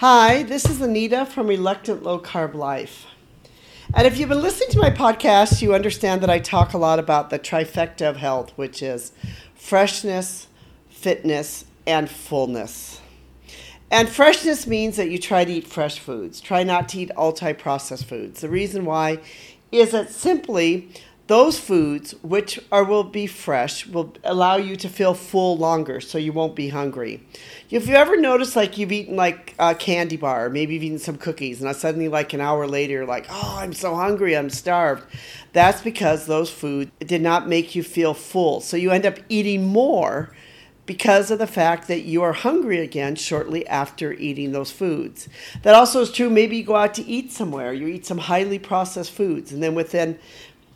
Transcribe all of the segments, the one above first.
Hi, this is Anita from Reluctant Low Carb Life. And if you've been listening to my podcast, you understand that I talk a lot about the trifecta of health, which is freshness, fitness, and fullness. And freshness means that you try to eat fresh foods. Try not to eat multi processed foods. The reason why is that simply those foods which are will be fresh will allow you to feel full longer so you won't be hungry if you ever notice like you've eaten like a candy bar maybe you've eaten some cookies and suddenly like an hour later like oh i'm so hungry i'm starved that's because those foods did not make you feel full so you end up eating more because of the fact that you are hungry again shortly after eating those foods. That also is true. Maybe you go out to eat somewhere, you eat some highly processed foods, and then within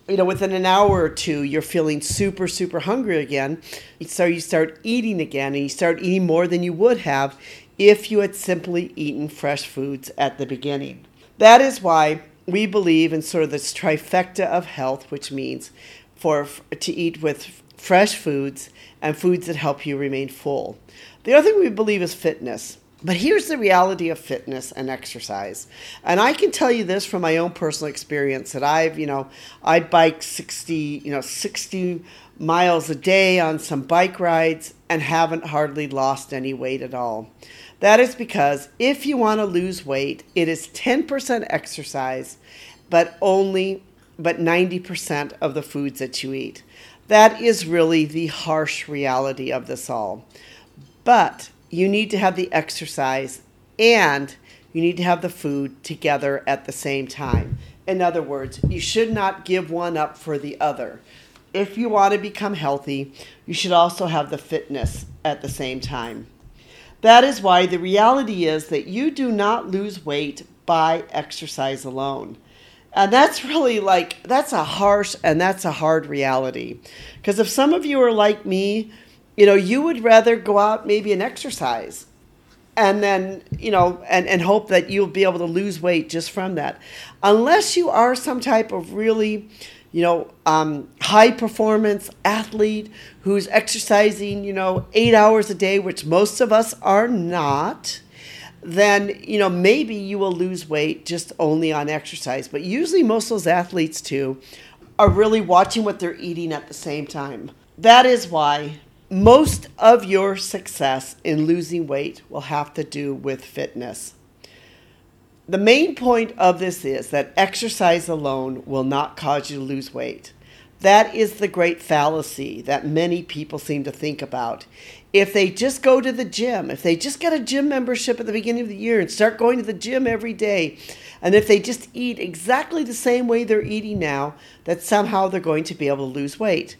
you know, within an hour or two, you're feeling super, super hungry again. So you start eating again, and you start eating more than you would have if you had simply eaten fresh foods at the beginning. That is why we believe in sort of this trifecta of health, which means for to eat with fresh foods and foods that help you remain full. The other thing we believe is fitness. But here's the reality of fitness and exercise. And I can tell you this from my own personal experience that I've, you know, I bike 60, you know, 60 miles a day on some bike rides and haven't hardly lost any weight at all. That is because if you want to lose weight, it is 10% exercise, but only but 90% of the foods that you eat. That is really the harsh reality of this all. But you need to have the exercise and you need to have the food together at the same time. In other words, you should not give one up for the other. If you want to become healthy, you should also have the fitness at the same time. That is why the reality is that you do not lose weight by exercise alone. And that's really like, that's a harsh and that's a hard reality. Because if some of you are like me, you know, you would rather go out maybe and exercise and then, you know, and, and hope that you'll be able to lose weight just from that. Unless you are some type of really, you know, um, high performance athlete who's exercising, you know, eight hours a day, which most of us are not, then, you know, maybe you will lose weight just only on exercise. But usually, most of those athletes, too, are really watching what they're eating at the same time. That is why most of your success in losing weight will have to do with fitness. The main point of this is that exercise alone will not cause you to lose weight. That is the great fallacy that many people seem to think about. If they just go to the gym, if they just get a gym membership at the beginning of the year and start going to the gym every day, and if they just eat exactly the same way they're eating now, that somehow they're going to be able to lose weight.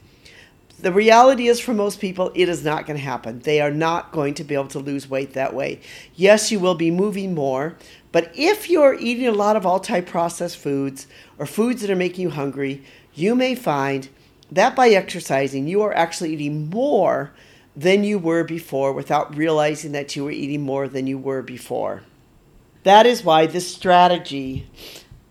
The reality is, for most people, it is not going to happen. They are not going to be able to lose weight that way. Yes, you will be moving more, but if you're eating a lot of multi processed foods or foods that are making you hungry, you may find that by exercising, you are actually eating more than you were before without realizing that you were eating more than you were before. That is why this strategy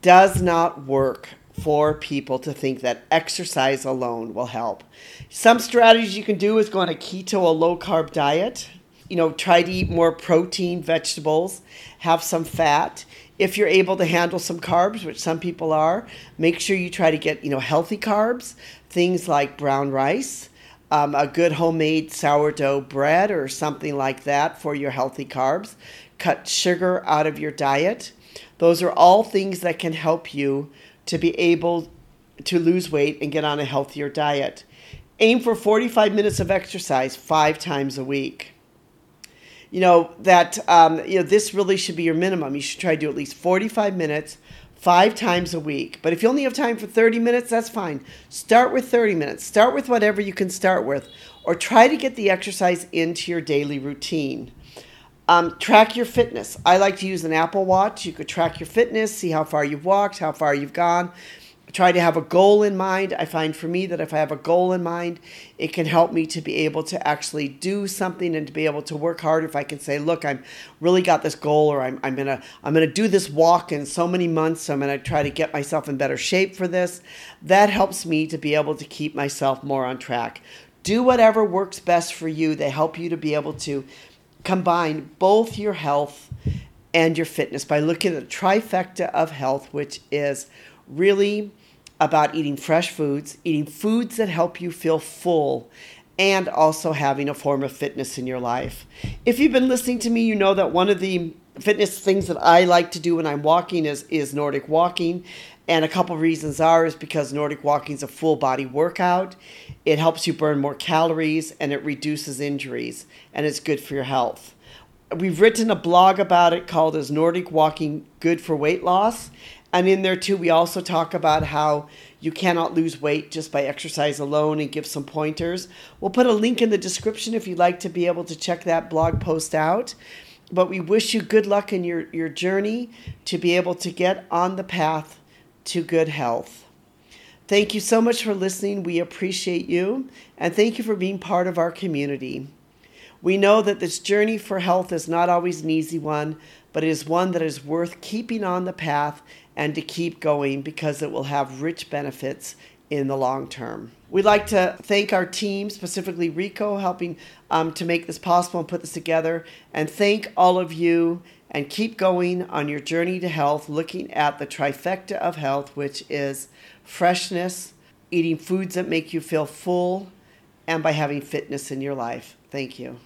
does not work for people to think that exercise alone will help. Some strategies you can do is go on a keto, a low carb diet. You know, try to eat more protein, vegetables, have some fat. If you're able to handle some carbs, which some people are, make sure you try to get, you know, healthy carbs, things like brown rice, um, a good homemade sourdough bread or something like that for your healthy carbs. Cut sugar out of your diet. Those are all things that can help you to be able to lose weight and get on a healthier diet. Aim for 45 minutes of exercise five times a week. You know, that, um, you know, this really should be your minimum. You should try to do at least 45 minutes five times a week. But if you only have time for 30 minutes, that's fine. Start with 30 minutes. Start with whatever you can start with, or try to get the exercise into your daily routine. Um, track your fitness. I like to use an Apple Watch. You could track your fitness, see how far you've walked, how far you've gone. Try to have a goal in mind. I find for me that if I have a goal in mind, it can help me to be able to actually do something and to be able to work hard. If I can say, "Look, I'm really got this goal, or I'm, I'm gonna I'm gonna do this walk in so many months. So I'm gonna try to get myself in better shape for this." That helps me to be able to keep myself more on track do whatever works best for you. They help you to be able to combine both your health and your fitness by looking at the trifecta of health, which is really about eating fresh foods, eating foods that help you feel full, and also having a form of fitness in your life. If you've been listening to me, you know that one of the fitness things that I like to do when I'm walking is, is Nordic walking. And a couple reasons are is because Nordic walking is a full body workout. It helps you burn more calories and it reduces injuries and it's good for your health. We've written a blog about it called Is Nordic Walking Good for Weight Loss? And in there too, we also talk about how you cannot lose weight just by exercise alone and give some pointers. We'll put a link in the description if you'd like to be able to check that blog post out. But we wish you good luck in your, your journey to be able to get on the path to good health. Thank you so much for listening. We appreciate you. And thank you for being part of our community. We know that this journey for health is not always an easy one, but it is one that is worth keeping on the path and to keep going because it will have rich benefits in the long term. We'd like to thank our team, specifically Rico, helping um, to make this possible and put this together, and thank all of you. And keep going on your journey to health, looking at the trifecta of health, which is freshness, eating foods that make you feel full, and by having fitness in your life. Thank you.